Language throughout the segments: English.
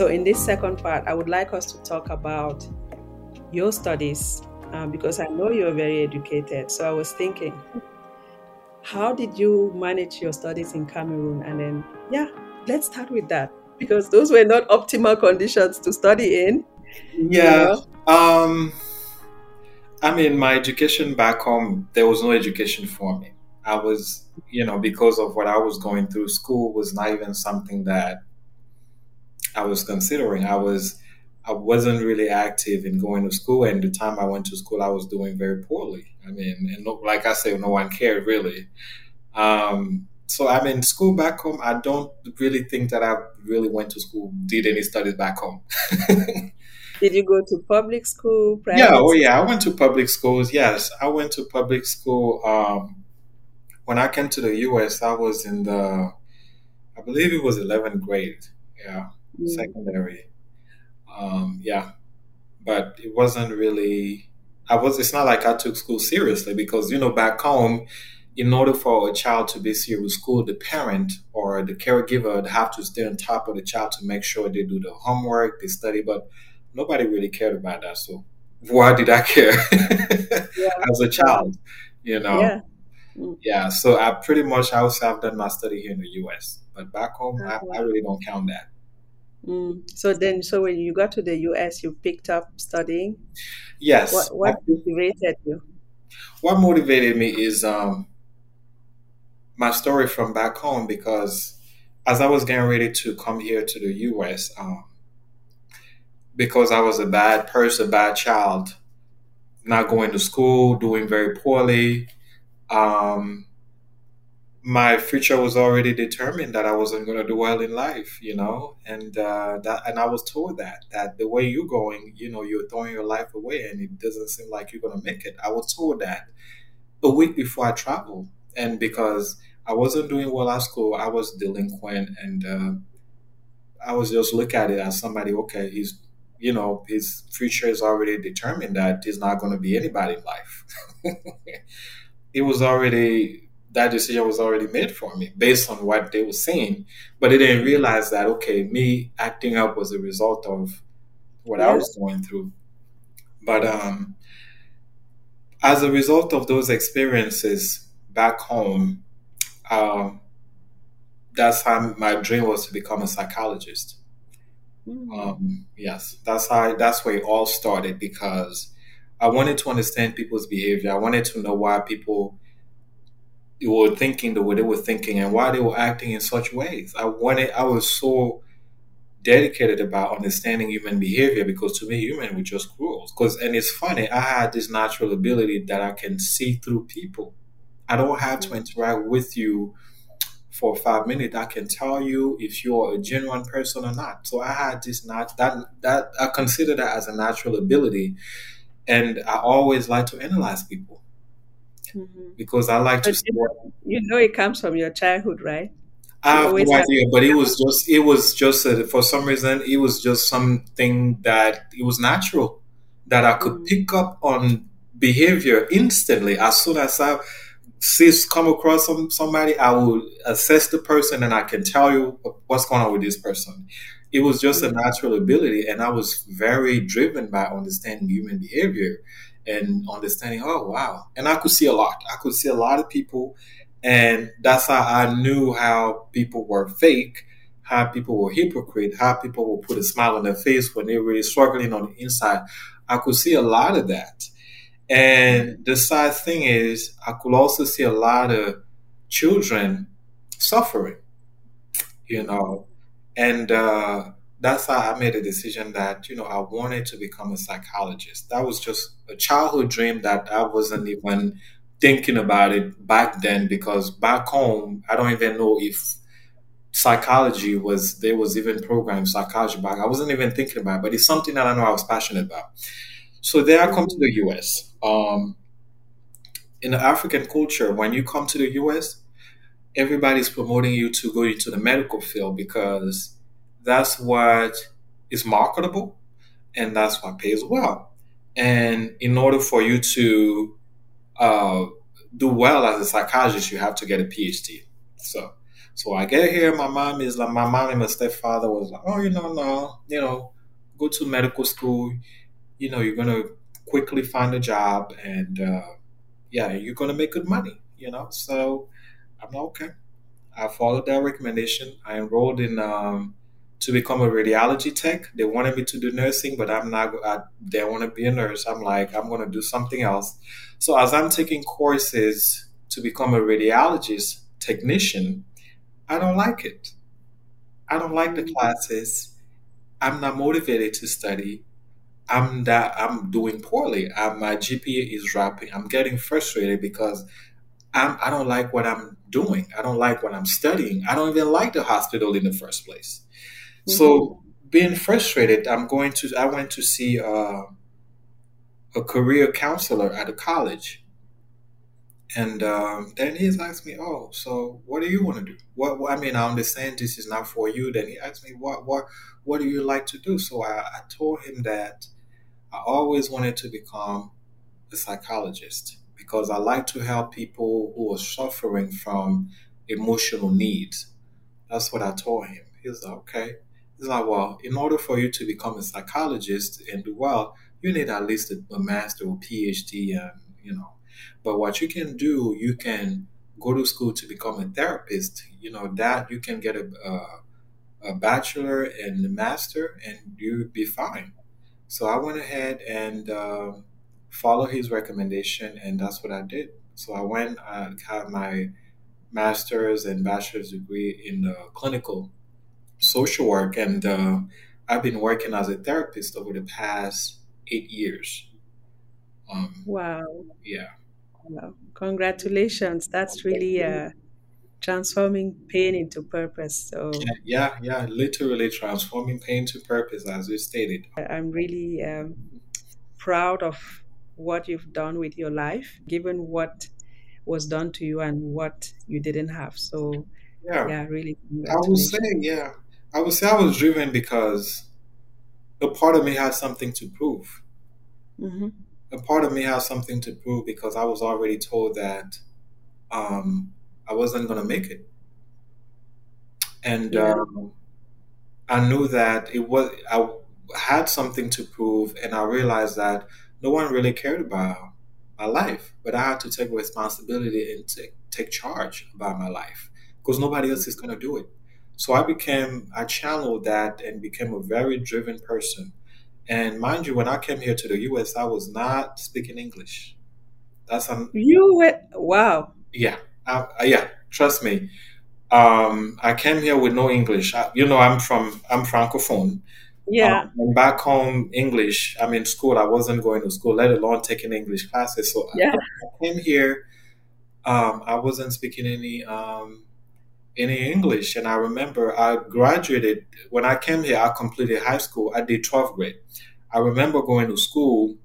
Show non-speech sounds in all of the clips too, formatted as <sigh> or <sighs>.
So, in this second part, I would like us to talk about your studies um, because I know you're very educated. So, I was thinking, how did you manage your studies in Cameroon? And then, yeah, let's start with that because those were not optimal conditions to study in. Yeah. Um, I mean, my education back home, there was no education for me. I was, you know, because of what I was going through, school was not even something that I was considering. I was, I wasn't really active in going to school, and the time I went to school, I was doing very poorly. I mean, and no, like I said, no one cared really. Um, so I'm in school back home. I don't really think that I really went to school, did any studies back home. <laughs> did you go to public school? Private yeah, oh yeah, I went to public schools. Yes, I went to public school. Um, when I came to the U.S., I was in the, I believe it was 11th grade. Yeah, mm. secondary. Um, yeah, but it wasn't really. I was. It's not like I took school seriously because you know back home in order for a child to be serious with school, the parent or the caregiver would have to stay on top of the child to make sure they do the homework, they study, but nobody really cared about that. So why did I care <laughs> yeah. as a child? You know? Yeah. Mm. yeah. So I pretty much I also I've done my study here in the US. But back home I, I really don't count that. Mm. So then, so when you got to the US, you picked up studying. Yes. What, what motivated you? What motivated me is um, my story from back home because as I was getting ready to come here to the US, um, because I was a bad person, a bad child, not going to school, doing very poorly, um, my future was already determined that I wasn't going to do well in life, you know, and uh, that, and I was told that that the way you're going, you know, you're throwing your life away, and it doesn't seem like you're going to make it. I was told that a week before I traveled, and because I wasn't doing well at school. I was delinquent, and uh, I was just look at it as somebody. Okay, he's you know his future is already determined that he's not going to be anybody in life. <laughs> it was already that decision was already made for me based on what they were saying, but they didn't realize that okay, me acting up was a result of what I was going through. But um, as a result of those experiences back home, um, that's how my dream was to become a psychologist. Mm-hmm. Um, yes, that's how that's where it all started because I wanted to understand people's behavior. I wanted to know why people were thinking the way they were thinking and why they were acting in such ways. I wanted. I was so dedicated about understanding human behavior because to me, human were just cruel. Because and it's funny, I had this natural ability that I can see through people. I don't have to mm-hmm. interact with you for five minutes. I can tell you if you're a genuine person or not. So I had this not that that I consider that as a natural ability, and I always like to analyze people mm-hmm. because I like but to. You, you know, it comes from your childhood, right? I have no idea, but it was just it was just a, for some reason it was just something that it was natural that I could mm-hmm. pick up on behavior instantly as soon as I see come across some, somebody, I will assess the person and I can tell you what's going on with this person. It was just a mm-hmm. natural ability, and I was very driven by understanding human behavior and understanding. Oh wow! And I could see a lot. I could see a lot of people, and that's how I knew how people were fake, how people were hypocrite, how people will put a smile on their face when they're really struggling on the inside. I could see a lot of that. And the sad thing is, I could also see a lot of children suffering, you know, and uh, that's how I made a decision that, you know, I wanted to become a psychologist. That was just a childhood dream that I wasn't even thinking about it back then because back home, I don't even know if psychology was, there was even program psychology back. I wasn't even thinking about it, but it's something that I know I was passionate about. So there I come to the US. Um, in the African culture, when you come to the US, everybody's promoting you to go into the medical field because that's what is marketable and that's what pays well. And in order for you to uh, do well as a psychologist, you have to get a PhD. So So I get here, my mom is like, my mom and my stepfather was like, oh, you know, no, you know, go to medical school. You know, you're gonna quickly find a job, and uh, yeah, you're gonna make good money. You know, so I'm like, okay. I followed that recommendation. I enrolled in um, to become a radiology tech. They wanted me to do nursing, but I'm not. I, they want to be a nurse. I'm like, I'm going to do something else. So as I'm taking courses to become a radiologist technician, I don't like it. I don't like the classes. I'm not motivated to study. I'm that I'm doing poorly. I'm, my GPA is dropping. I'm getting frustrated because I'm, I don't like what I'm doing. I don't like what I'm studying. I don't even like the hospital in the first place. Mm-hmm. So being frustrated, I'm going to. I went to see uh, a career counselor at a college, and um, then he's asked me, "Oh, so what do you want to do? What, what, I mean, I understand this is not for you." Then he asked me, "What what what do you like to do?" So I, I told him that I always wanted to become a psychologist because I like to help people who are suffering from emotional needs. That's what I told him. He was like, "Okay." He's like, "Well, in order for you to become a psychologist and do well, you need at least a, a master or PhD, and you know." But what you can do, you can go to school to become a therapist. You know that you can get a a, a bachelor and a master, and you'd be fine. So I went ahead and uh, followed his recommendation, and that's what I did. So I went, I got my master's and bachelor's degree in the clinical social work, and uh, I've been working as a therapist over the past eight years. Um, wow. Yeah. Wow. Congratulations. That's really uh, transforming pain into purpose. So yeah, yeah, literally transforming pain to purpose, as you stated. I'm really um, proud of what you've done with your life, given what was done to you and what you didn't have. So yeah, yeah really. I was saying, yeah, I would say I was driven because a part of me had something to prove. Mm-hmm a part of me had something to prove because I was already told that um, I wasn't going to make it, and yeah. um, I knew that it was I had something to prove, and I realized that no one really cared about my life, but I had to take responsibility and take take charge about my life because nobody else is going to do it. So I became I channeled that and became a very driven person and mind you, when I came here to the US, I was not speaking English. That's an you went wow. Yeah, I, I, yeah. Trust me. Um, I came here with no English. I, you know, I'm from I'm francophone. Yeah. Um, back home, English. I'm in school. I wasn't going to school, let alone taking English classes. So yeah. I, I came here. Um, I wasn't speaking any um, any English. And I remember I graduated when I came here. I completed high school. I did 12th grade. I remember going to school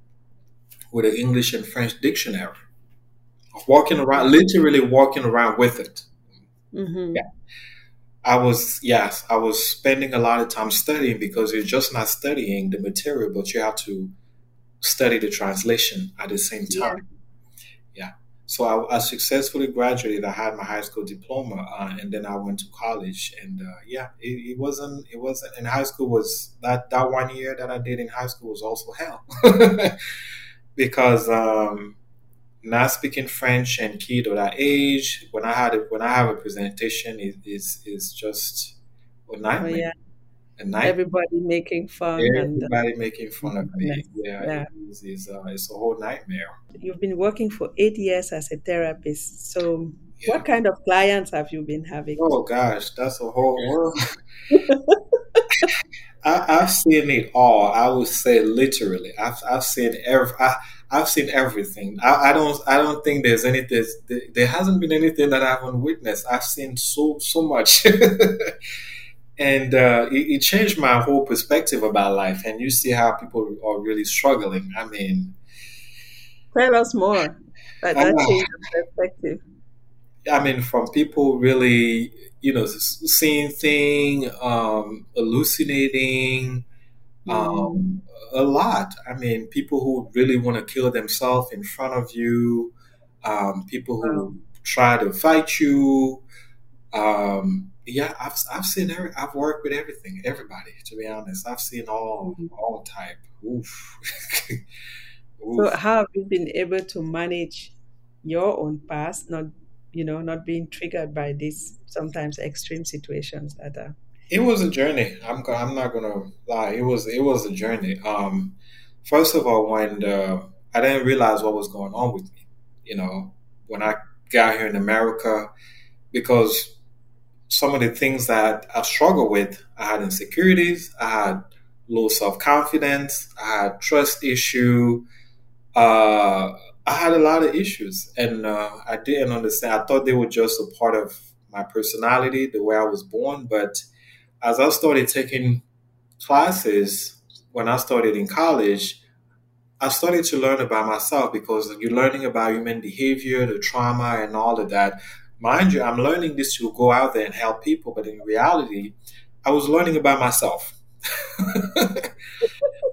with an English and French dictionary, walking around, literally walking around with it. Mm-hmm. Yeah. I was yes, I was spending a lot of time studying because you're just not studying the material, but you have to study the translation at the same time. So I, I, successfully graduated. I had my high school diploma, uh, and then I went to college. And uh, yeah, it, it, wasn't. It wasn't. In high school was that that one year that I did in high school was also hell, <laughs> because um, not speaking French and kid at that age. When I had a, when I have a presentation, is it is is just a nightmare. Oh, yeah everybody making fun everybody and, making fun of me yeah, yeah. It's, it's, uh, it's, a whole nightmare you've been working for eight years as a therapist so yeah. what kind of clients have you been having oh gosh that's a whole world <laughs> I, have seen it all i would say literally i've, I've seen every I, I've seen everything. I, I, don't. I don't think there's anything. There hasn't been anything that I haven't witnessed. I've seen so so much. <laughs> and uh, it, it, changed my whole perspective about life. And you see how people are really struggling. I mean, tell us more. That, that changed perspective. I mean, from people really, you know, seeing things, um, hallucinating, um, a lot. I mean, people who really want to kill themselves in front of you, um, people who try to fight you, Um, yeah, I've I've seen every, I've worked with everything, everybody. To be honest, I've seen all all type. Oof. <laughs> So how have you been able to manage your own past, not you know, not being triggered by these sometimes extreme situations that are It was a journey. I'm I'm not gonna lie. It was it was a journey. Um, first of all, when the, I didn't realize what was going on with me. You know, when I got here in America, because some of the things that I struggled with, I had insecurities, I had low self confidence, I had trust issue, uh, I had a lot of issues, and uh, I didn't understand. I thought they were just a part of my personality, the way I was born. But as I started taking classes when I started in college, I started to learn about myself because you're learning about human behavior, the trauma, and all of that. Mind you, I'm learning this to go out there and help people, but in reality, I was learning about myself. <laughs>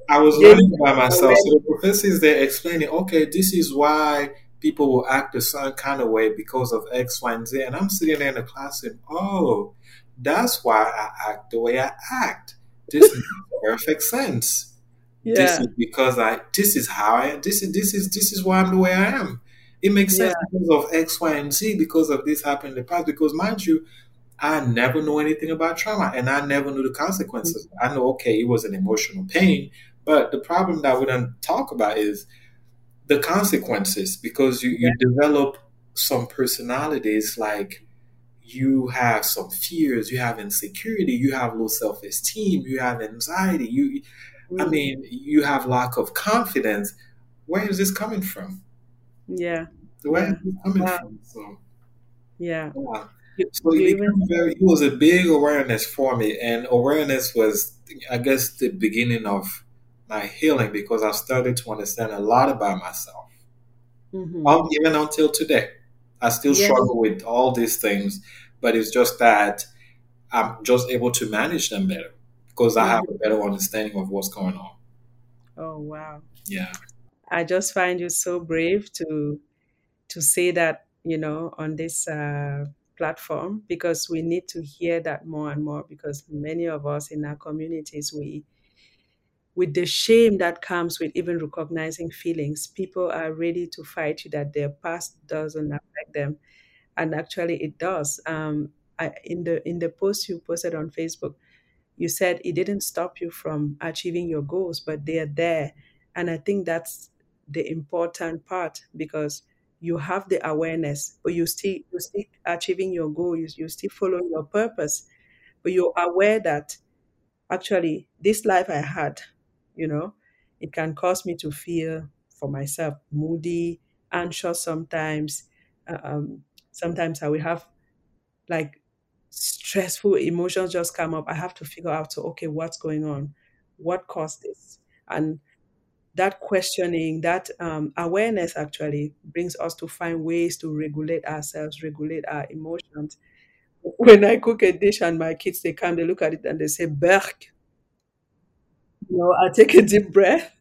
I was gaining learning by myself. So the professor is there explaining, okay, this is why people will act a certain kind of way because of X, Y, and Z. And I'm sitting there in the class and, oh, that's why I act the way I act. This makes perfect sense. This is because I. This is how I. This is this is this is why I'm the way I am. It makes yeah, sense because of X, Y, and Z. Because of this happened in the past. Because mind you, I never knew anything about trauma, and I never knew the consequences. I know, okay, it was an emotional pain, but the problem that we don't talk about is the consequences. Because you yeah, you develop some personalities like you have some fears, you have insecurity, you have low self esteem, you have anxiety, you I mm, mean, you have lack of confidence. Where is this coming from? Yeah, Where is yeah. coming Wow. from? So, Yeah. yeah. So it became very, it was a big awareness for me. And awareness was, I guess, the beginning of my healing because I started to understand a lot about myself. hmm Um, even until today, I still Yeah, struggle with all these things, but it's just that I'm just able to manage them better because I have a better understanding of what's going on. Oh wow. Yeah. I just find you so brave to to say that, you know, on this uh, platform because we need to hear that more and more because many of us in our communities we with the shame that comes with even recognizing feelings, people are ready to fight you that their past doesn't affect them, and actually it does. Um, I, in the in the post you posted on Facebook, you said it didn't stop you from achieving your goals, but they are there, and I think that's the important part because you have the awareness, but you still you still achieving your goal. You you still following your purpose, but you're aware that actually this life I had, you know, it can cause me to feel for myself moody, anxious sometimes. Uh, Um, sometimes I will have like stressful emotions just come up. I have to figure out, so, okay, what's going on? What caused this? And that questioning, that um, awareness actually brings us to find ways to regulate ourselves, regulate our emotions. When I cook a dish and my kids, they come, they look at it and they say, Berk, you know, I take a deep breath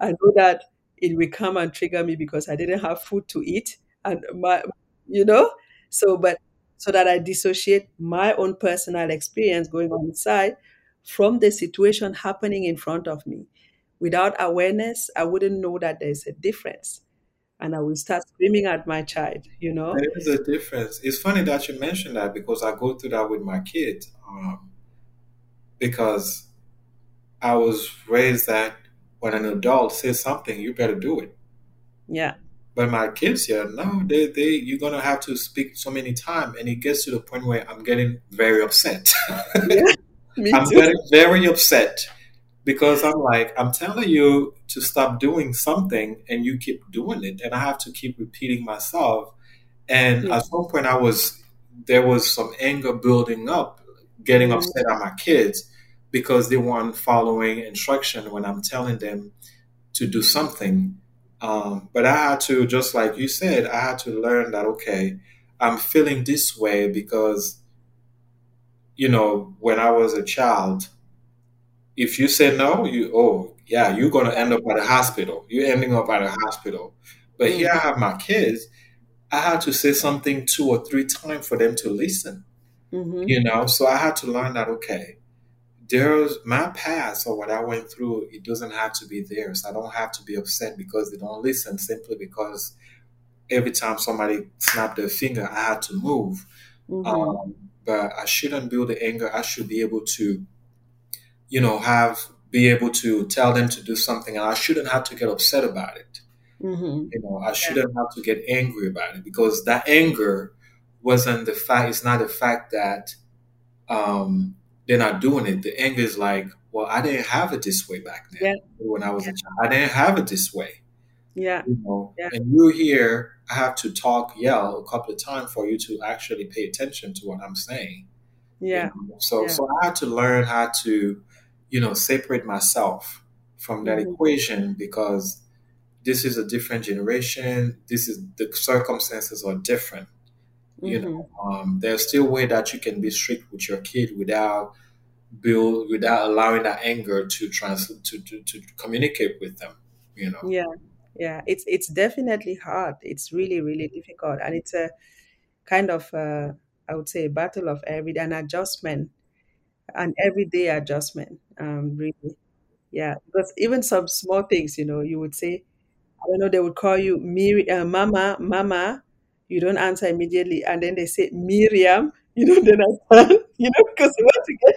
I know that it will come and trigger me because I didn't have food to eat and my you know so but so that I dissociate my own personal experience going on inside from the situation happening in front of me. Without awareness, I wouldn't know that there's a difference and I will start screaming at my child, you know? There is a difference. It's funny that you mentioned that because I go through that with my kids. Um, because I was raised that when an adult says something, you better do it. Yeah. But my kids here, no, they, they, you're gonna have to speak so many times, and it gets to the point where I'm getting very upset. Yeah. <laughs> Me I'm getting very upset because I'm like, I'm telling you to stop doing something, and you keep doing it, and I have to keep repeating myself. And Yeah. at some point, I was there was some anger building up, getting Mm, upset at my kids because they weren't following instruction when I'm telling them to do something. Um, but I had to, just like you said, I had to learn that okay, I'm feeling this way because you know when I was a child, if you say no, you oh yeah, you're gonna end up at a hospital. You're ending up at a hospital. But here I have my kids. I had to say something two or three times for them to listen. Mm-hmm. You know, so I had to learn that okay, there's my past or what I went through, it doesn't have to be theirs. I don't have to be upset because they don't listen simply because every time somebody snapped their finger, I had to move. Mm-hmm. Um, but I shouldn't build the anger. I should be able to, you know, have be able to tell them to do something, and I shouldn't have to get upset about it. Mm-hmm. You know, I shouldn't have to get angry about it because that anger wasn't the fact. It's not the fact that um, they're not doing it. The anger is like, well, I didn't have it this way back then Yeah. when I was Yeah. a child. I didn't have it this way. Yeah. You know, Yeah. and you here, I have to talk, yell a couple of times for you to actually pay attention to what I'm saying. you Yeah. know. So, Yeah. so I had to learn how to, you know, separate myself from that Mhm. equation because this is a different generation. This is the circumstances are different. You know, Mm-hmm. um, there's still a way that you can be strict with your kid without build without allowing that anger to trans to, to, to communicate with them. You know. Yeah. Yeah. It's it's definitely hard. It's really, really difficult. And it's a kind of uh, I would say a battle of every an adjustment, an everyday adjustment. Um, really. Yeah. Because even some small things, you know, you would say, I don't know, they would call you Miri, uh, Mama, Mama. You don't answer immediately, and then they say Miriam. <laughs> You know, then I <laughs> you know, because you want to get,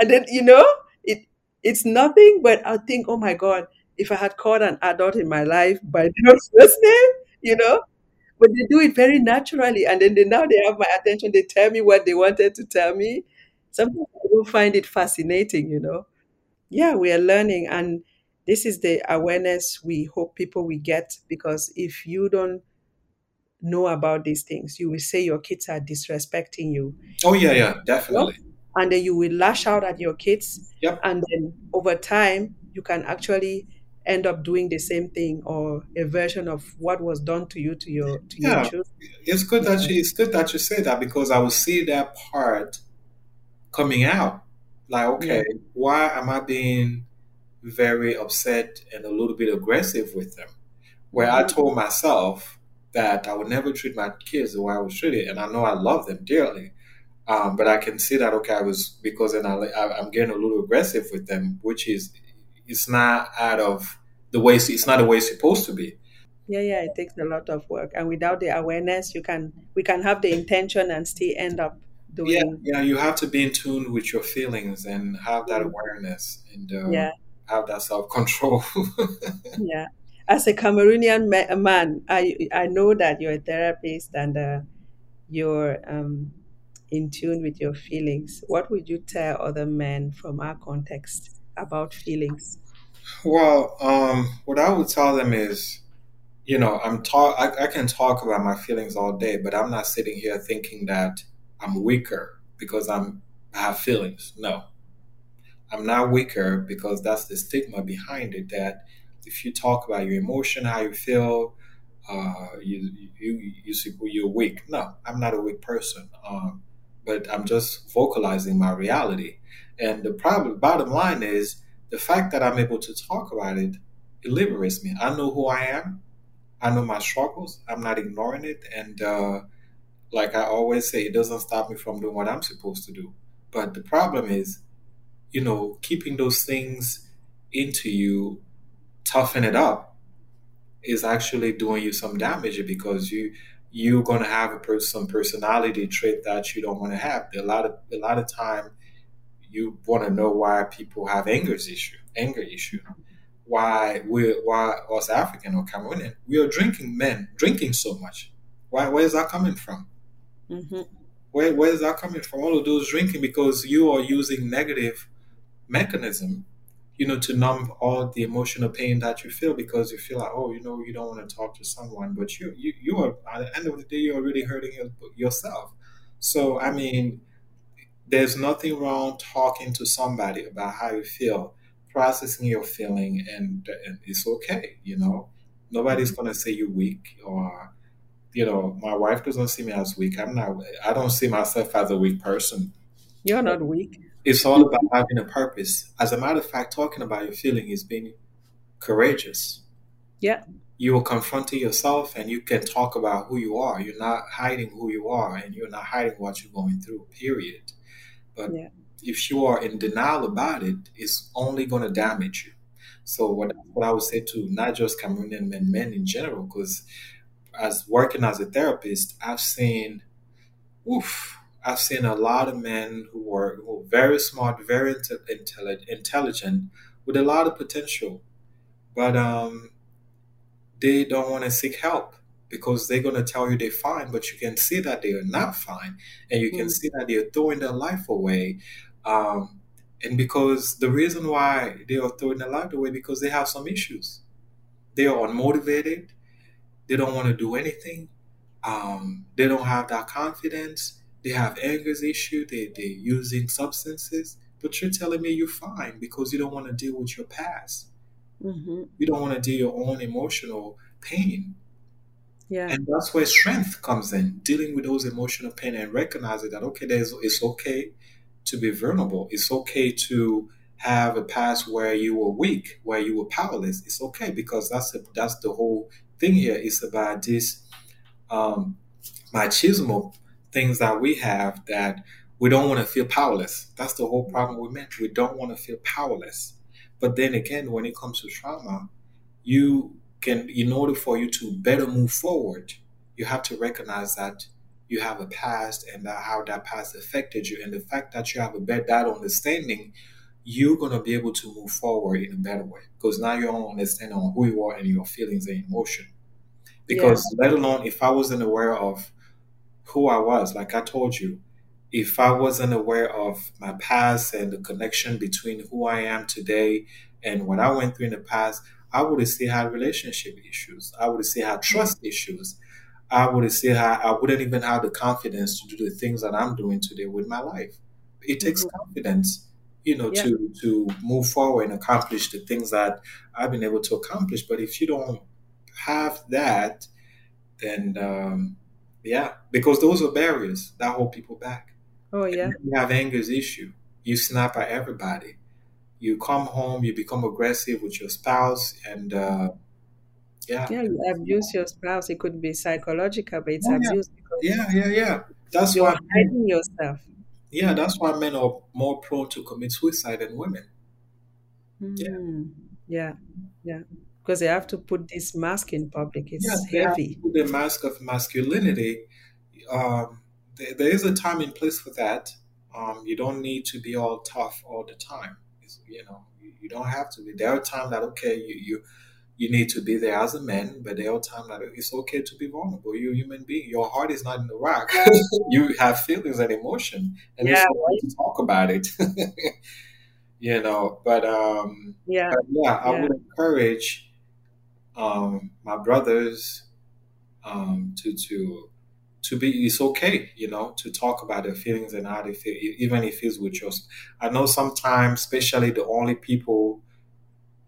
and then you know, it it's nothing. But I think, oh my God, if I had called an adult in my life by <laughs> their first name, you know, but they do it very naturally, and then they, now they have my attention. They tell me what they wanted to tell me. Sometimes Do find it fascinating, you know. Yeah, we are learning, and this is the awareness we hope people will get because if you don't know about these things, you will say your kids are disrespecting you, Oh yeah, yeah, definitely. and then you will lash out at your kids, Yep. and then over time, you can actually end up doing the same thing or a version of what was done to you to your to your Yeah. children. It's good that you it's good that you say that because I will see that part coming out. Like, Yeah. okay, why am I being very upset and a little bit aggressive with them? Where I Mhm. told myself that I would never treat my kids the way I was treated, and I know I love them dearly. Um, but I can see that okay, I was because then I, I'm getting a little aggressive with them, which is it's not out of the way it's not the way it's supposed to be. Yeah, yeah, it takes a lot of work, and without the awareness, you can we can have the intention and still end up Yeah, doing. yeah, you have to be in tune with your feelings and have that Mm. awareness and uh, Yeah, have that self control. <laughs> yeah. As a Cameroonian ma- man, I I know that you're a therapist and uh, you're um, in tune with your feelings. What would you tell other men from our context about feelings? well, um, what I would tell them is, you know, I'm talk. I, I can talk about my feelings all day, but I'm not sitting here thinking that I'm weaker because I'm I have feelings. No, I'm not weaker because that's the stigma behind it. That if you talk about your emotion, how you feel, uh, you you you see you're weak. No, I'm not a weak person. Um, but I'm just vocalizing my reality. And the problem, bottom line is the fact that I'm able to talk about it, it liberates me. I know who I am. I know my struggles. I'm not ignoring it. And uh, like I always say, it doesn't stop me from doing what I'm supposed to do. But the problem is, you know, keeping those things into you, toughen it up, is actually doing you some damage because you you're gonna have a per- some personality trait that you don't want to have. A lot of a lot of time, you want to know why people have anger issue, anger issue. Why we why us African or Cameroonian we are drinking men drinking so much. Why where is that coming from? Hmm Where where is that coming from? All of those drinking because you are using negative mechanism, you know, to numb all the emotional pain that you feel because you feel like, oh, you know, you don't want to talk to someone, but you you you are at the end of the day you're already hurting yourself. So I mean, there's nothing wrong talking to somebody about how you feel, processing your feeling, and, and it's okay. You know, nobody's gonna say you're weak or you know, my wife doesn't see me as weak. I'm not. I don't see myself as a weak person. You're not weak. It's all about having a purpose. As a matter of fact, talking about your feeling is being courageous. Yeah. you are confronting yourself and you can talk about who you are. You're not hiding who you are and you're not hiding what you're going through, period. But Yeah. if you are in denial about it, it's only going to damage you. So what, what I would say to not just Cameroonian men, men in general, because as working as a therapist, I've seen, oof, I've seen a lot of men who are, who are very smart, very inte- intelli- intelligent, with a lot of potential, but um, they don't want to seek help because they're going to tell you they're fine, but you can see that they are not fine, and you can Mm. see that they're throwing their life away. Um, and because the reason why they are throwing their life away because they have some issues. They are unmotivated. They don't want to do anything. Um, they don't have that confidence. They have anger issue. They they're using substances. But you're telling me you're fine because you don't want to deal with your past. hmm You don't want to deal your own emotional pain. Yeah. And that's where strength comes in, dealing with those emotional pain and recognizing that okay, there's it's okay to be vulnerable. It's okay to have a past where you were weak, where you were powerless. It's okay because that's the, that's the whole thing here is about this um, machismo things that we have that we don't want to feel powerless. That's the whole problem with men. We don't want to feel powerless. But then again, when it comes to trauma, you can, in order for you to better move forward, you have to recognize that you have a past and that how that past affected you. And the fact that you have a better understanding, you're going to be able to move forward in a better way because now you understand on who you are and your feelings and emotion. Yeah. Because let alone if I wasn't aware of who I was, like I told you, if I wasn't aware of my past and the connection between who I am today and what I went through in the past, I would have still had relationship issues. I would have still had trust issues. I would have still had, I wouldn't even have the confidence to do the things that I'm doing today with my life. It takes Mhm. confidence, you know, Yeah. to to move forward and accomplish the things that I've been able to accomplish. But if you don't have that, then um, yeah, because those are barriers that hold people back. Oh, yeah. you have anger's issue. You snap at everybody. You come home, you become aggressive with your spouse, and uh, yeah, Yeah, you abuse your spouse. It could be psychological, but it's oh yeah, abuse because yeah, yeah, yeah. That's you're why hiding yourself. Yeah, that's why men are more prone to commit suicide than women. Yeah, Mm. Yeah. Yeah. Because they have to put this mask in public. yeah, It's to heavy. put the mask of masculinity. Um, there, there is a time and place for that. Um, you don't need to be all tough all the time. It's, you know, you, you don't have to be. There are times that okay, you, you you need to be there as a man, but there are times that it's okay to be vulnerable. You're a human being. Your heart is not in the rock. <laughs> you have feelings and emotion, and it's Yeah. okay to talk about it. <laughs> you know, but um, Yeah. but yeah, I Yeah. would encourage um, my brothers um, to to to be. It's okay, you know, to talk about their feelings and how they feel, even if it's with your. I know sometimes, especially the only people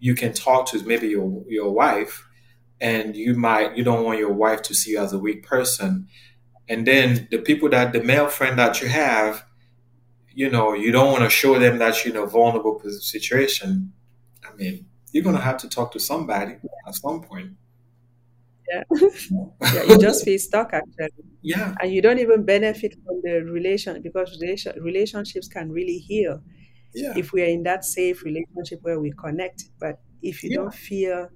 you can talk to maybe your your wife, and you might you don't want your wife to see you as a weak person, and then the people that the male friend that you have, you know, you don't want to show them that you're in a vulnerable situation. I mean, you're gonna have to talk to somebody at some point. Yeah. <laughs> Yeah. You just feel stuck actually. yeah, And you don't even benefit from the relation because relation, relationships can really heal yeah, if we are in that safe relationship where we connect. But if you yeah. don't feel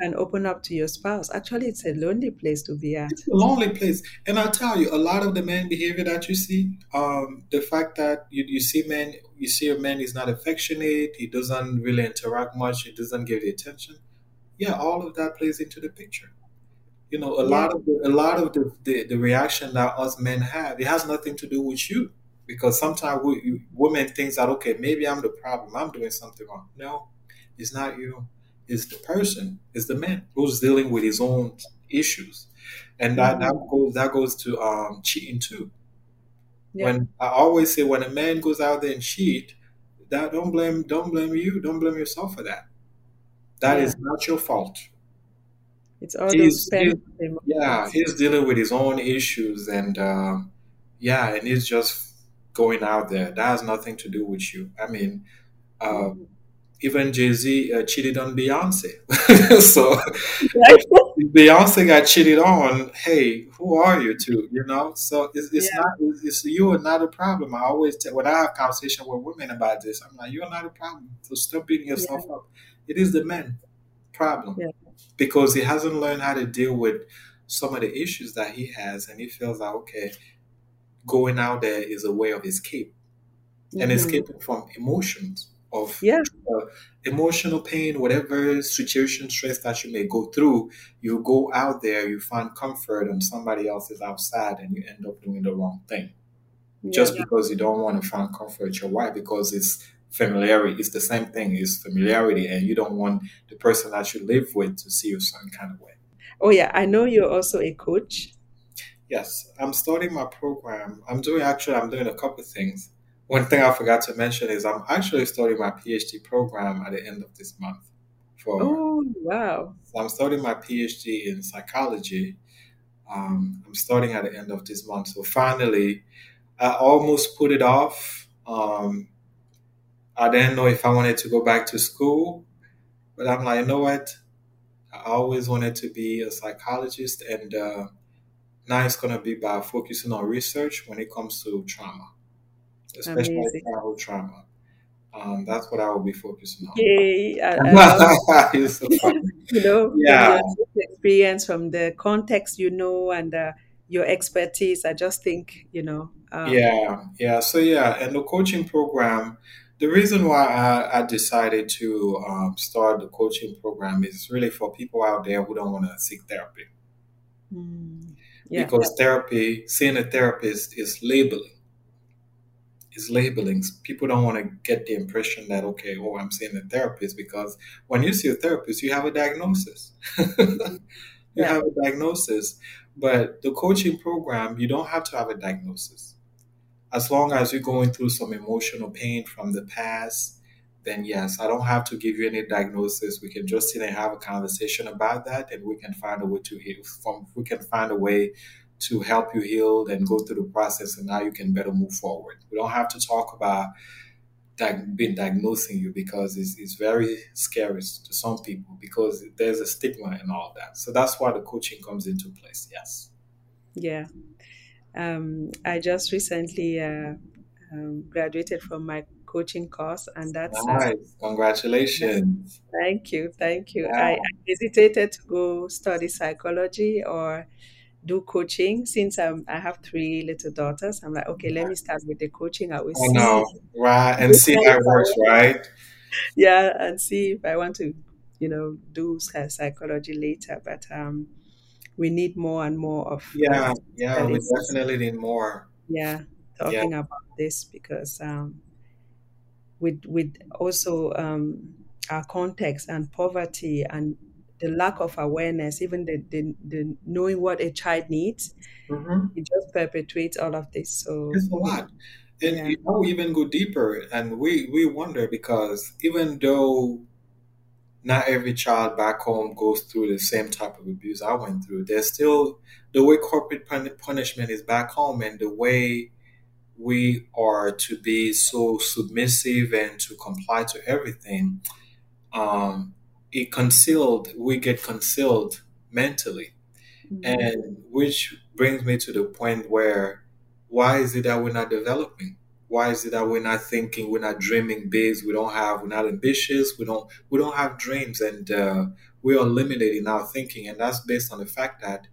and open up to your spouse, actually, it's a lonely place to be at. It's a lonely place, and I'll tell you, a lot of the man behavior that you see, um, the fact that you, you see men, you see a man is not affectionate, he doesn't really interact much, he doesn't give the attention. Yeah, all of that plays into the picture. You know, a Yeah. lot of the, a lot of the, the, the reaction that us men have, it has nothing to do with you, because sometimes we, you- women think that okay, maybe I'm the problem, I'm doing something wrong. No, it's not you. It's the person. It's the man who's dealing with his own issues, and that that Mhm. goes that goes to um, cheating too. Yeah. When I always say when a man goes out there and cheat, that don't blame don't blame you, don't blame yourself for that. That Yeah. is not your fault. It's all He's, he's yeah, he's dealing with his own issues, and um, yeah, and he's just going out there. That has nothing to do with you. I mean, uh, even Jay Z uh, cheated on Beyonce, <laughs> so <laughs> Beyonce got cheated on. Hey, who are you to you know? So it's, it's Yeah. not it's you are not a problem. I always tell when I have conversation with women about this, I'm like, you're not a problem. So stop beating Yeah. yourself up. It is the man problem Yeah. because he hasn't learned how to deal with some of the issues that he has, and he feels like okay, going out there is a way of escape and Mhm. escaping from emotions of Yeah. uh, emotional pain, whatever situation, stress that you may go through, you go out there, you find comfort and somebody else is outside, and you end up doing the wrong thing Yeah. just because you don't want to find comfort your wife because it's familiarity. It's the same thing. It's familiarity, and you don't want the person that you live with to see you some kind of way. Oh yeah, I know you're also a coach. Yes, I'm starting my program. I'm doing actually. I'm doing a couple of things. One thing I forgot to mention is I'm actually starting my PhD program at the end of this month. For Oh wow. so I'm starting my PhD in psychology. Um, I'm starting at the end of this month. So finally, I almost put it off. Um, I didn't know if I wanted to go back to school, but I'm like, you know what? I always wanted to be a psychologist, and uh, now it's going to be by focusing on research when it comes to trauma, especially Amazing. childhood trauma. Um, that's what I will be focusing on. Yay. I, I <laughs> so <laughs> you know Yeah, your experience from the context you know and uh, your expertise. I just think, you know, um yeah, yeah. So yeah, and the coaching program. The reason why I, I decided to um, start the coaching program is really for people out there who don't want to seek therapy. mm, yeah. because therapy, seeing a therapist is labeling. Is labeling. People don't want to get the impression that okay, oh, I'm seeing a therapist because when you see a therapist, you have a diagnosis. <laughs> you Yeah. have a diagnosis, but the coaching program, you don't have to have a diagnosis. As long as you're going through some emotional pain from the past, then yes, I don't have to give you any diagnosis. We can just sit and have a conversation about that, and we can find a way to heal. From we can find a way to help you heal and go through the process, and now you can better move forward. We don't have to talk about being diagnosing you because it's, it's very scary to some people because there's a stigma and all that. So that's why the coaching comes into place. Yes. Yeah. Um, I just recently uh, um, graduated from my coaching course, and that's uh, Congratulations. thank you, thank you. I, Yeah. I hesitated to go study psychology or do coaching since um, I have three little daughters. I'm like, okay, let me start with the coaching. I will I see, know. Right. And see how it works, right? yeah, and see if I want to, you know, do psychology later. But um, we need more and more of Yeah. Yeah. We definitely need more. yeah, Yeah. talking about this because um, with with also um, our context and poverty and the lack of awareness, even the, the, the knowing what a child needs, hmm it just perpetuates all of this. So It's a lot. And yeah, you know, we even go deeper and we, we wonder because even though not every child back home goes through the same type of abuse I went through, there's still the way corporate punishment is back home and the way we are to be so submissive and to comply to everything, um, it concealed, we get concealed mentally. Mhm. And which brings me to the point where why is it that we're not developing? Why is it that we're not thinking, we're not dreaming big, we don't have, we're not ambitious, we don't, we don't have dreams, and uh, we are limited in our thinking, and that's based on the fact that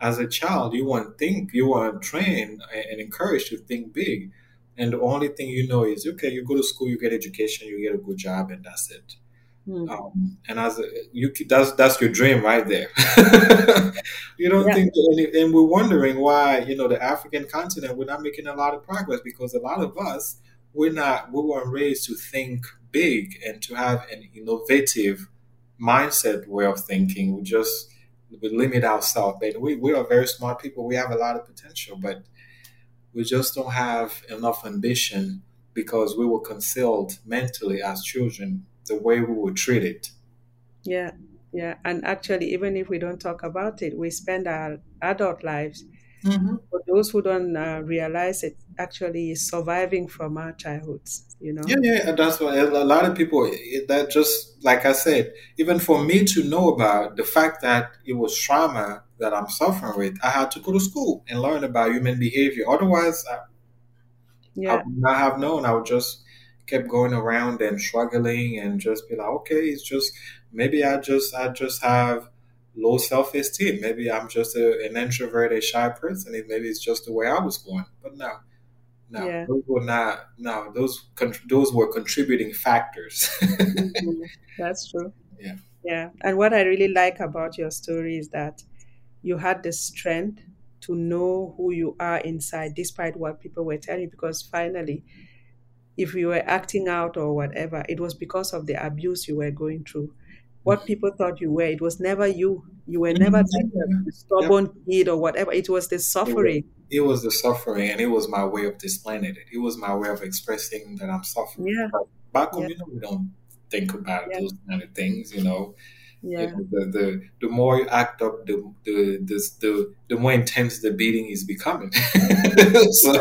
as a child, you weren't think, you weren't trained and encouraged to think big, and the only thing you know is okay, you go to school, you get education, you get a good job, and that's it. Mm. Um, and as a, you, that's that's your dream right there. <laughs> you don't Yeah. think, any, and we're wondering why you know the African continent we're not making a lot of progress because a lot of us we're not we weren't raised to think big and to have an innovative mindset way of thinking. We just we limit ourselves, But we we are very smart people. We have a lot of potential, but we just don't have enough ambition because we were concealed mentally as children the way we were treated. Yeah, yeah. And actually, even if we don't talk about it, we spend our adult lives Mhm. For those who don't uh, realize it, actually is surviving from our childhoods. You know. Yeah, yeah, that's what a lot of people. It, that just like I said, even for me to know about the fact that it was trauma that I'm suffering with, I had to go to school and learn about human behavior. Otherwise, I, I would not have known. I would just kept going around and struggling and just be like, okay, it's just maybe I just I just have low self esteem. Maybe I'm just a, an introverted, shy person. and Maybe it's just the way I was born. But no, no, Yeah. those were not. No, those those were contributing factors. Mhm. <laughs> That's true. yeah. Yeah. And what I really like about your story is that you had the strength to know who you are inside, despite what people were telling you. Because finally, if you were acting out or whatever, it was because of the abuse you were going through. What people thought you were, it was never you. You were never mm-hmm. like Yeah. stubborn kid or whatever. It was the suffering. It was the suffering, and it was my way of displaying it. It was my way of expressing that I'm suffering. Yeah. But back home, Yeah. you know, we don't think about Yeah. those kind of things. You know, Yeah. the, the the more you act up, the the the the, the more intense the beating is becoming. <laughs> so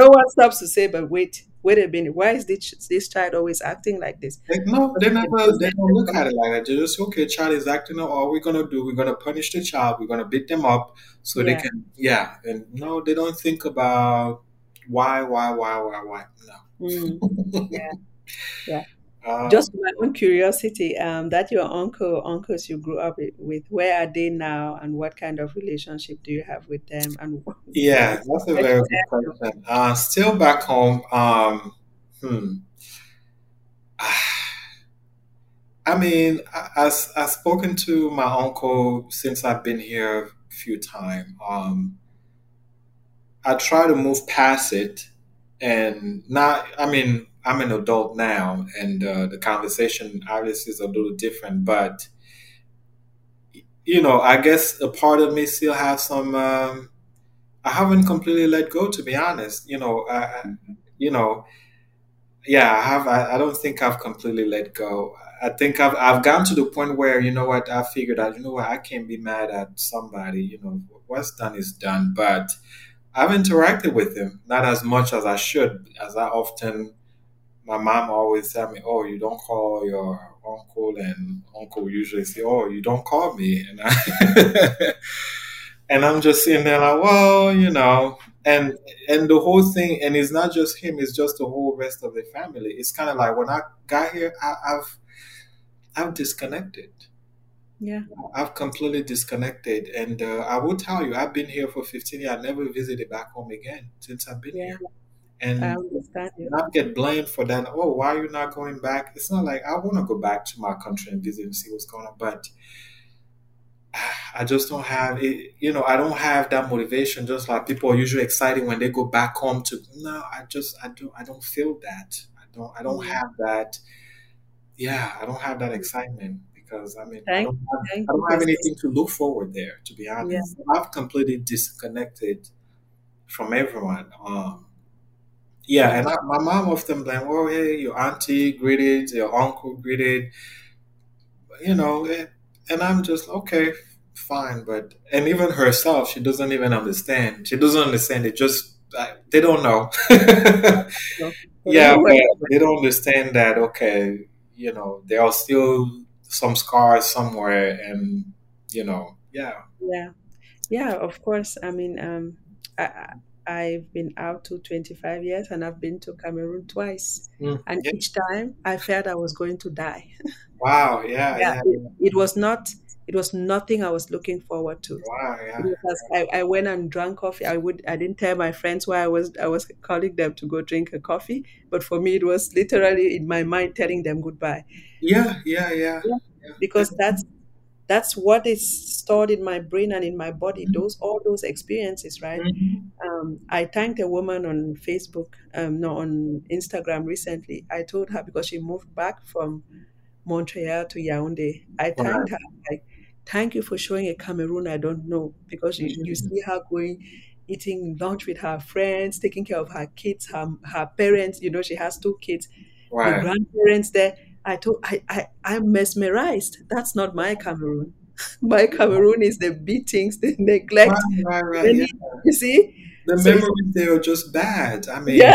No one stops to say, but wait, wait a minute. Why is this, this child always acting like this? like, no, they never they don't look at it like that. They just okay, child is acting up. All we're gonna do, we're gonna punish the child. We're gonna beat them up so they can yeah. And no, they don't think about why, why, why, why, why. Mm, No. <laughs> yeah. Yeah. Uh, Just my own curiosity, um, that your uncle, uncles you grew up with, where are they now, and what kind of relationship do you have with them? And Yeah, that's a very good question. Uh, still back home. Um, hmm. <sighs> I mean, I, I've, I've spoken to my uncle since I've been here a few times. Um, I try to move past it and not, I mean, I'm an adult now and uh, the conversation obviously is a little different, but you know, I guess a part of me still has some, um, I haven't completely let go, to be honest. You know, I, I- you know, yeah, I have. I, I don't think I've completely let go. I think I've I've gotten to the point where you know what I figured out. You know what I can't be mad at somebody. You know what's done is done. But I've interacted with him not as much as I should, as I often. My mom always tell me, "Oh, you don't call your uncle," and uncle usually say, "Oh, you don't call me," and I. <laughs> and I'm just sitting there like, well, you know, and and the whole thing, and it's not just him; it's just the whole rest of the family. It's kind of like when I got here, I, I've I've disconnected. Yeah, I've completely disconnected, and uh, I will tell you, I've been here for 15 years. I never visited back home again since I've been yeah, here, I and understand you. not get blamed for that. Oh, why are you not going back? It's not like I want to go back to my country and visit and see what's going on, but <sighs> I just don't have it. You know, I don't have that motivation. Just like people are usually excited when they go back home to. No, I just I don't I don't feel that. I don't I don't have that. Yeah, I don't have that excitement because I mean I don't have I don't have anything to look forward there. To be yeah, honest, I've completely disconnected from everyone. Um, yeah, yeah, and I, my mom often blame, oh, hey, your auntie greeted, your uncle greeted, you know, eh, and I'm just okay, fine. But and even herself, she doesn't even understand. She doesn't understand. It just I, they don't know. <laughs> yeah, but they don't understand that. Okay, you know, there are still some scars somewhere, and you know, yeah, Yeah, yeah, of course. I mean, um, I, I've been out to 25 years and I've been to Cameroon twice. Mm, And yeah. each time I felt I was going to die. <laughs> Wow, yeah, Yeah, yeah, it, it was not, it was nothing I was looking forward to. wow, yeah, as I, I went and drank coffee. I would I didn't tell my friends why I was I was calling them to go drink a coffee, but for me it was literally in my mind telling them goodbye. yeah, Yeah, yeah. Because that's that's what is stored in my brain and in my body. Mhm, Those all those experiences, right? mhm. Um, I thanked a woman on Facebook, um, no, on Instagram recently. I told her because she moved back from Montreal to Yaoundé. I thanked her, like, thank you for showing a Cameroon I don't know because you, you Mhm. see her going, eating lunch with her friends, taking care of her kids, her, her parents. You know, she has two kids, the grandparents there. I told, I, I, I'm mesmerized. That's not my Cameroon. <laughs> my Cameroon is the beatings, the neglect. Right, right, right. Yeah. You see? The So memories there are just bad. I mean, Yeah.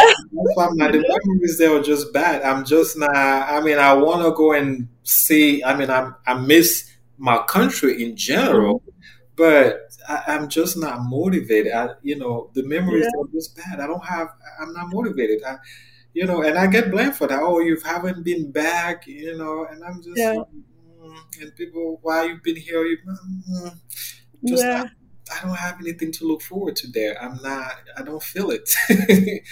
I'm like, the memories there are just bad. I'm just not. I mean, I want to go and see. I mean, I I miss my country in general, but I, I'm just not motivated. I, you know, the memories Yeah. are just bad. I don't have. I'm not motivated. I, you know, and I get blamed for that. Oh, you haven't been back. You know, and I'm just. Yeah. Mm, and people, why you've been here? You, mm, just Yeah. I don't have anything to look forward to there. I'm not. I don't feel it. <laughs>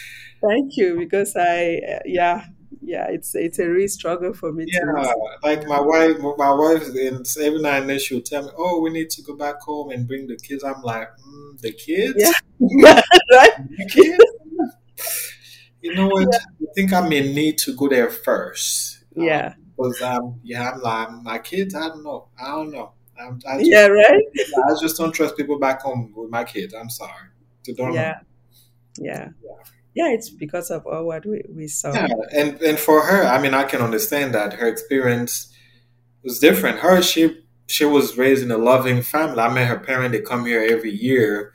Thank you, because I, uh, yeah, yeah, it's it's a real struggle for me yeah, too. like my wife. My wife, and every now and then she'll tell me, "Oh, we need to go back home and bring the kids." I'm like, mm, "The kids? Yeah, <laughs> <laughs> right? The kids?" You know what? I think I may need to go there first. Um, Yeah. because um, yeah, I'm like my kids. I don't know. I don't know. I'm, I just, Yeah, right? I just don't trust people back home with my kids. I'm sorry. They don't know. Yeah. Yeah. Yeah, it's because of all what we, we saw. Yeah, and and for her, I mean, I can understand that her experience was different. Her, she she was raised in a loving family. I met her parent; they come here every year.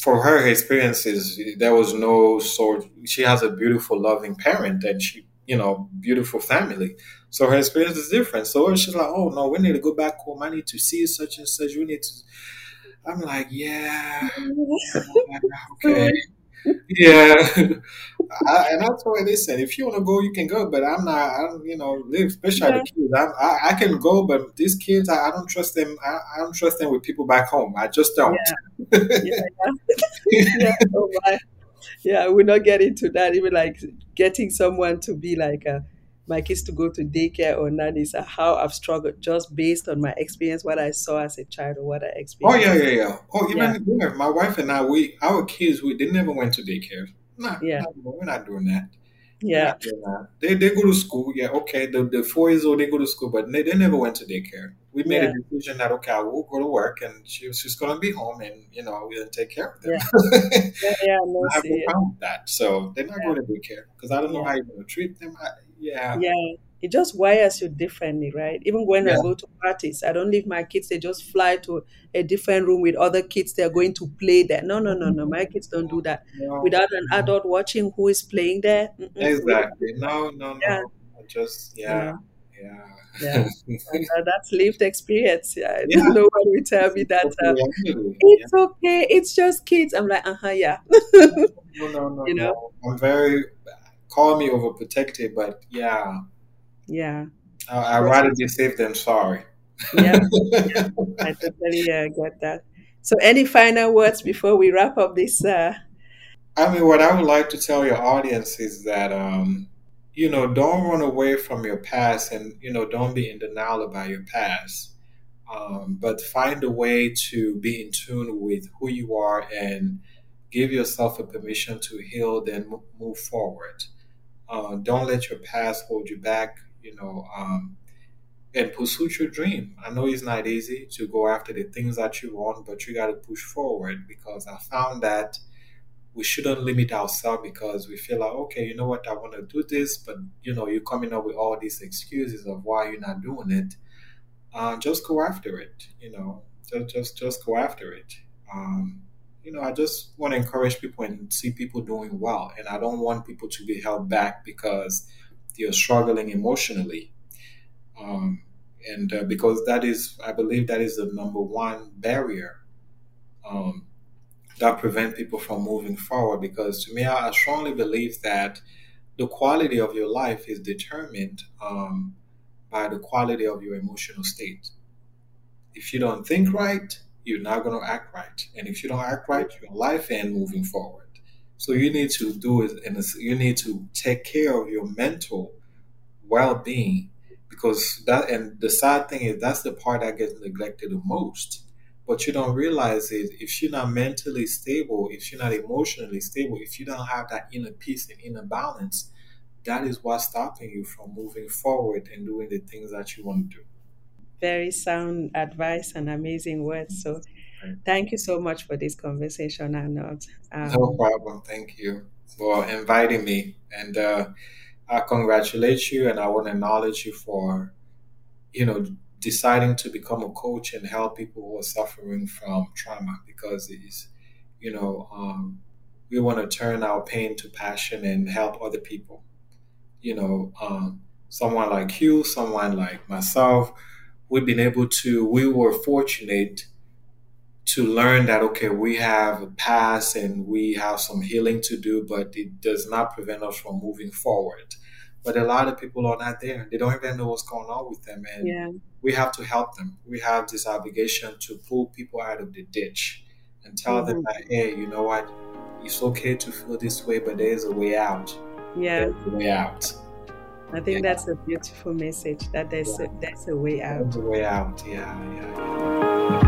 For her, her experiences, there was no sort. She has a beautiful, loving parent, and she, you know, beautiful family. So her experience is different. So she's like, "Oh no, we need to go back home. I need to see such and such. We need to." I'm like, "Yeah, <laughs> okay." Yeah, <laughs> I, and I told her, listen, if you want to go, you can go, but I'm not. I don't, you know, live especially Yeah. the kids. I, I, I can go, but these kids, I, I don't trust them. I, I don't trust them with people back home. I just don't. Yeah, yeah, yeah. <laughs> Oh my. Yeah, we'll not get into that. Even like getting someone to be like uh, my kids to go to daycare or nannies, uh, how I've struggled just based on my experience, what I saw as a child or what I experienced. Oh yeah, yeah, yeah. Oh, Yeah. even yeah, my wife and I, we our kids, we they never went to daycare. Nah, Yeah. we're not doing that. Yeah, doing that. They they go to school. Yeah, okay. The the four years old they go to school, but they, they never went to daycare. We made Yeah. a decision that okay, I will go to work, and she, she's gonna be home, and you know we'll take care of them. yeah, <laughs> yeah, no, I have no problem with that. So they're not Yeah. going to daycare because I don't know Yeah. how you're going to treat them. I, yeah. yeah. It just wires you differently, right? Even when Yeah. I go to parties, I don't leave my kids, they just fly to a different room with other kids, they're going to play there. No, no, no, no. My kids don't do that. No, Without an adult watching who is playing there. mm-mm, exactly. No, no, no. Yeah. I just yeah, yeah. Yeah. And, uh, <laughs> that's lived experience. Yeah. Yeah. No one will tell me that uh, it's okay, it's just kids. I'm like, uh huh, yeah. No, no, no, <laughs> You know? no. I'm very call me overprotective, but yeah, Yeah. I, I'd rather be safe than sorry. Yeah. <laughs> I totally uh, get that. So, any final words before we wrap up this? Uh, I mean, what I would like to tell your audience is that, um, you know, don't run away from your past and, you know, don't be in denial about your past. Um, but find a way to be in tune with who you are and give yourself a permission to heal, then move forward. Uh, don't let your past hold you back, you know, um, and pursue your dream. I know it's not easy to go after the things that you want, but you got to push forward because I found that we shouldn't limit ourselves because we feel like, okay, you know what, I want to do this, but you know, you're coming up with all these excuses of why you're not doing it. Uh, just go after it, you know, just just just go after it. Um, you know, I just want to encourage people and see people doing well, and I don't want people to be held back because they're struggling emotionally. Um, and uh, because that is, I believe that is the number one barrier um, that prevent people from moving forward. Because to me, I, I strongly believe that the quality of your life is determined um, by the quality of your emotional state. If you don't think right, you're not going to act right, and if you don't act right, your life ain't moving forward. So you need to do it, and you need to take care of your mental well-being because that and the sad thing is that's the part that gets neglected the most. But you don't realize it if you're not mentally stable if you're not emotionally stable if you don't have that inner peace and inner balance that is what's stopping you from moving forward and doing the things that you want to do very sound advice and amazing words. So, thank you so much for this conversation, Arnold. Um, no problem thank you for inviting me and uh, i congratulate you and i want to acknowledge you for you know deciding to become a coach and help people who are suffering from trauma because it's, you know, um, we want to turn our pain to passion and help other people. You know, um, someone like you, someone like myself, we've been able to, we were fortunate to learn that, okay, we have a past and we have some healing to do, but it does not prevent us from moving forward. But a lot of people are not there. They don't even know what's going on with them. And Yeah. we have to help them. We have this obligation to pull people out of the ditch and tell them Mhm. that, hey, you know what? It's okay to feel this way, but there is a way out. Yeah. There's a way out. I think Yeah. that's a beautiful message that there's a, there's a way out. There's a way out. Yeah, yeah, yeah.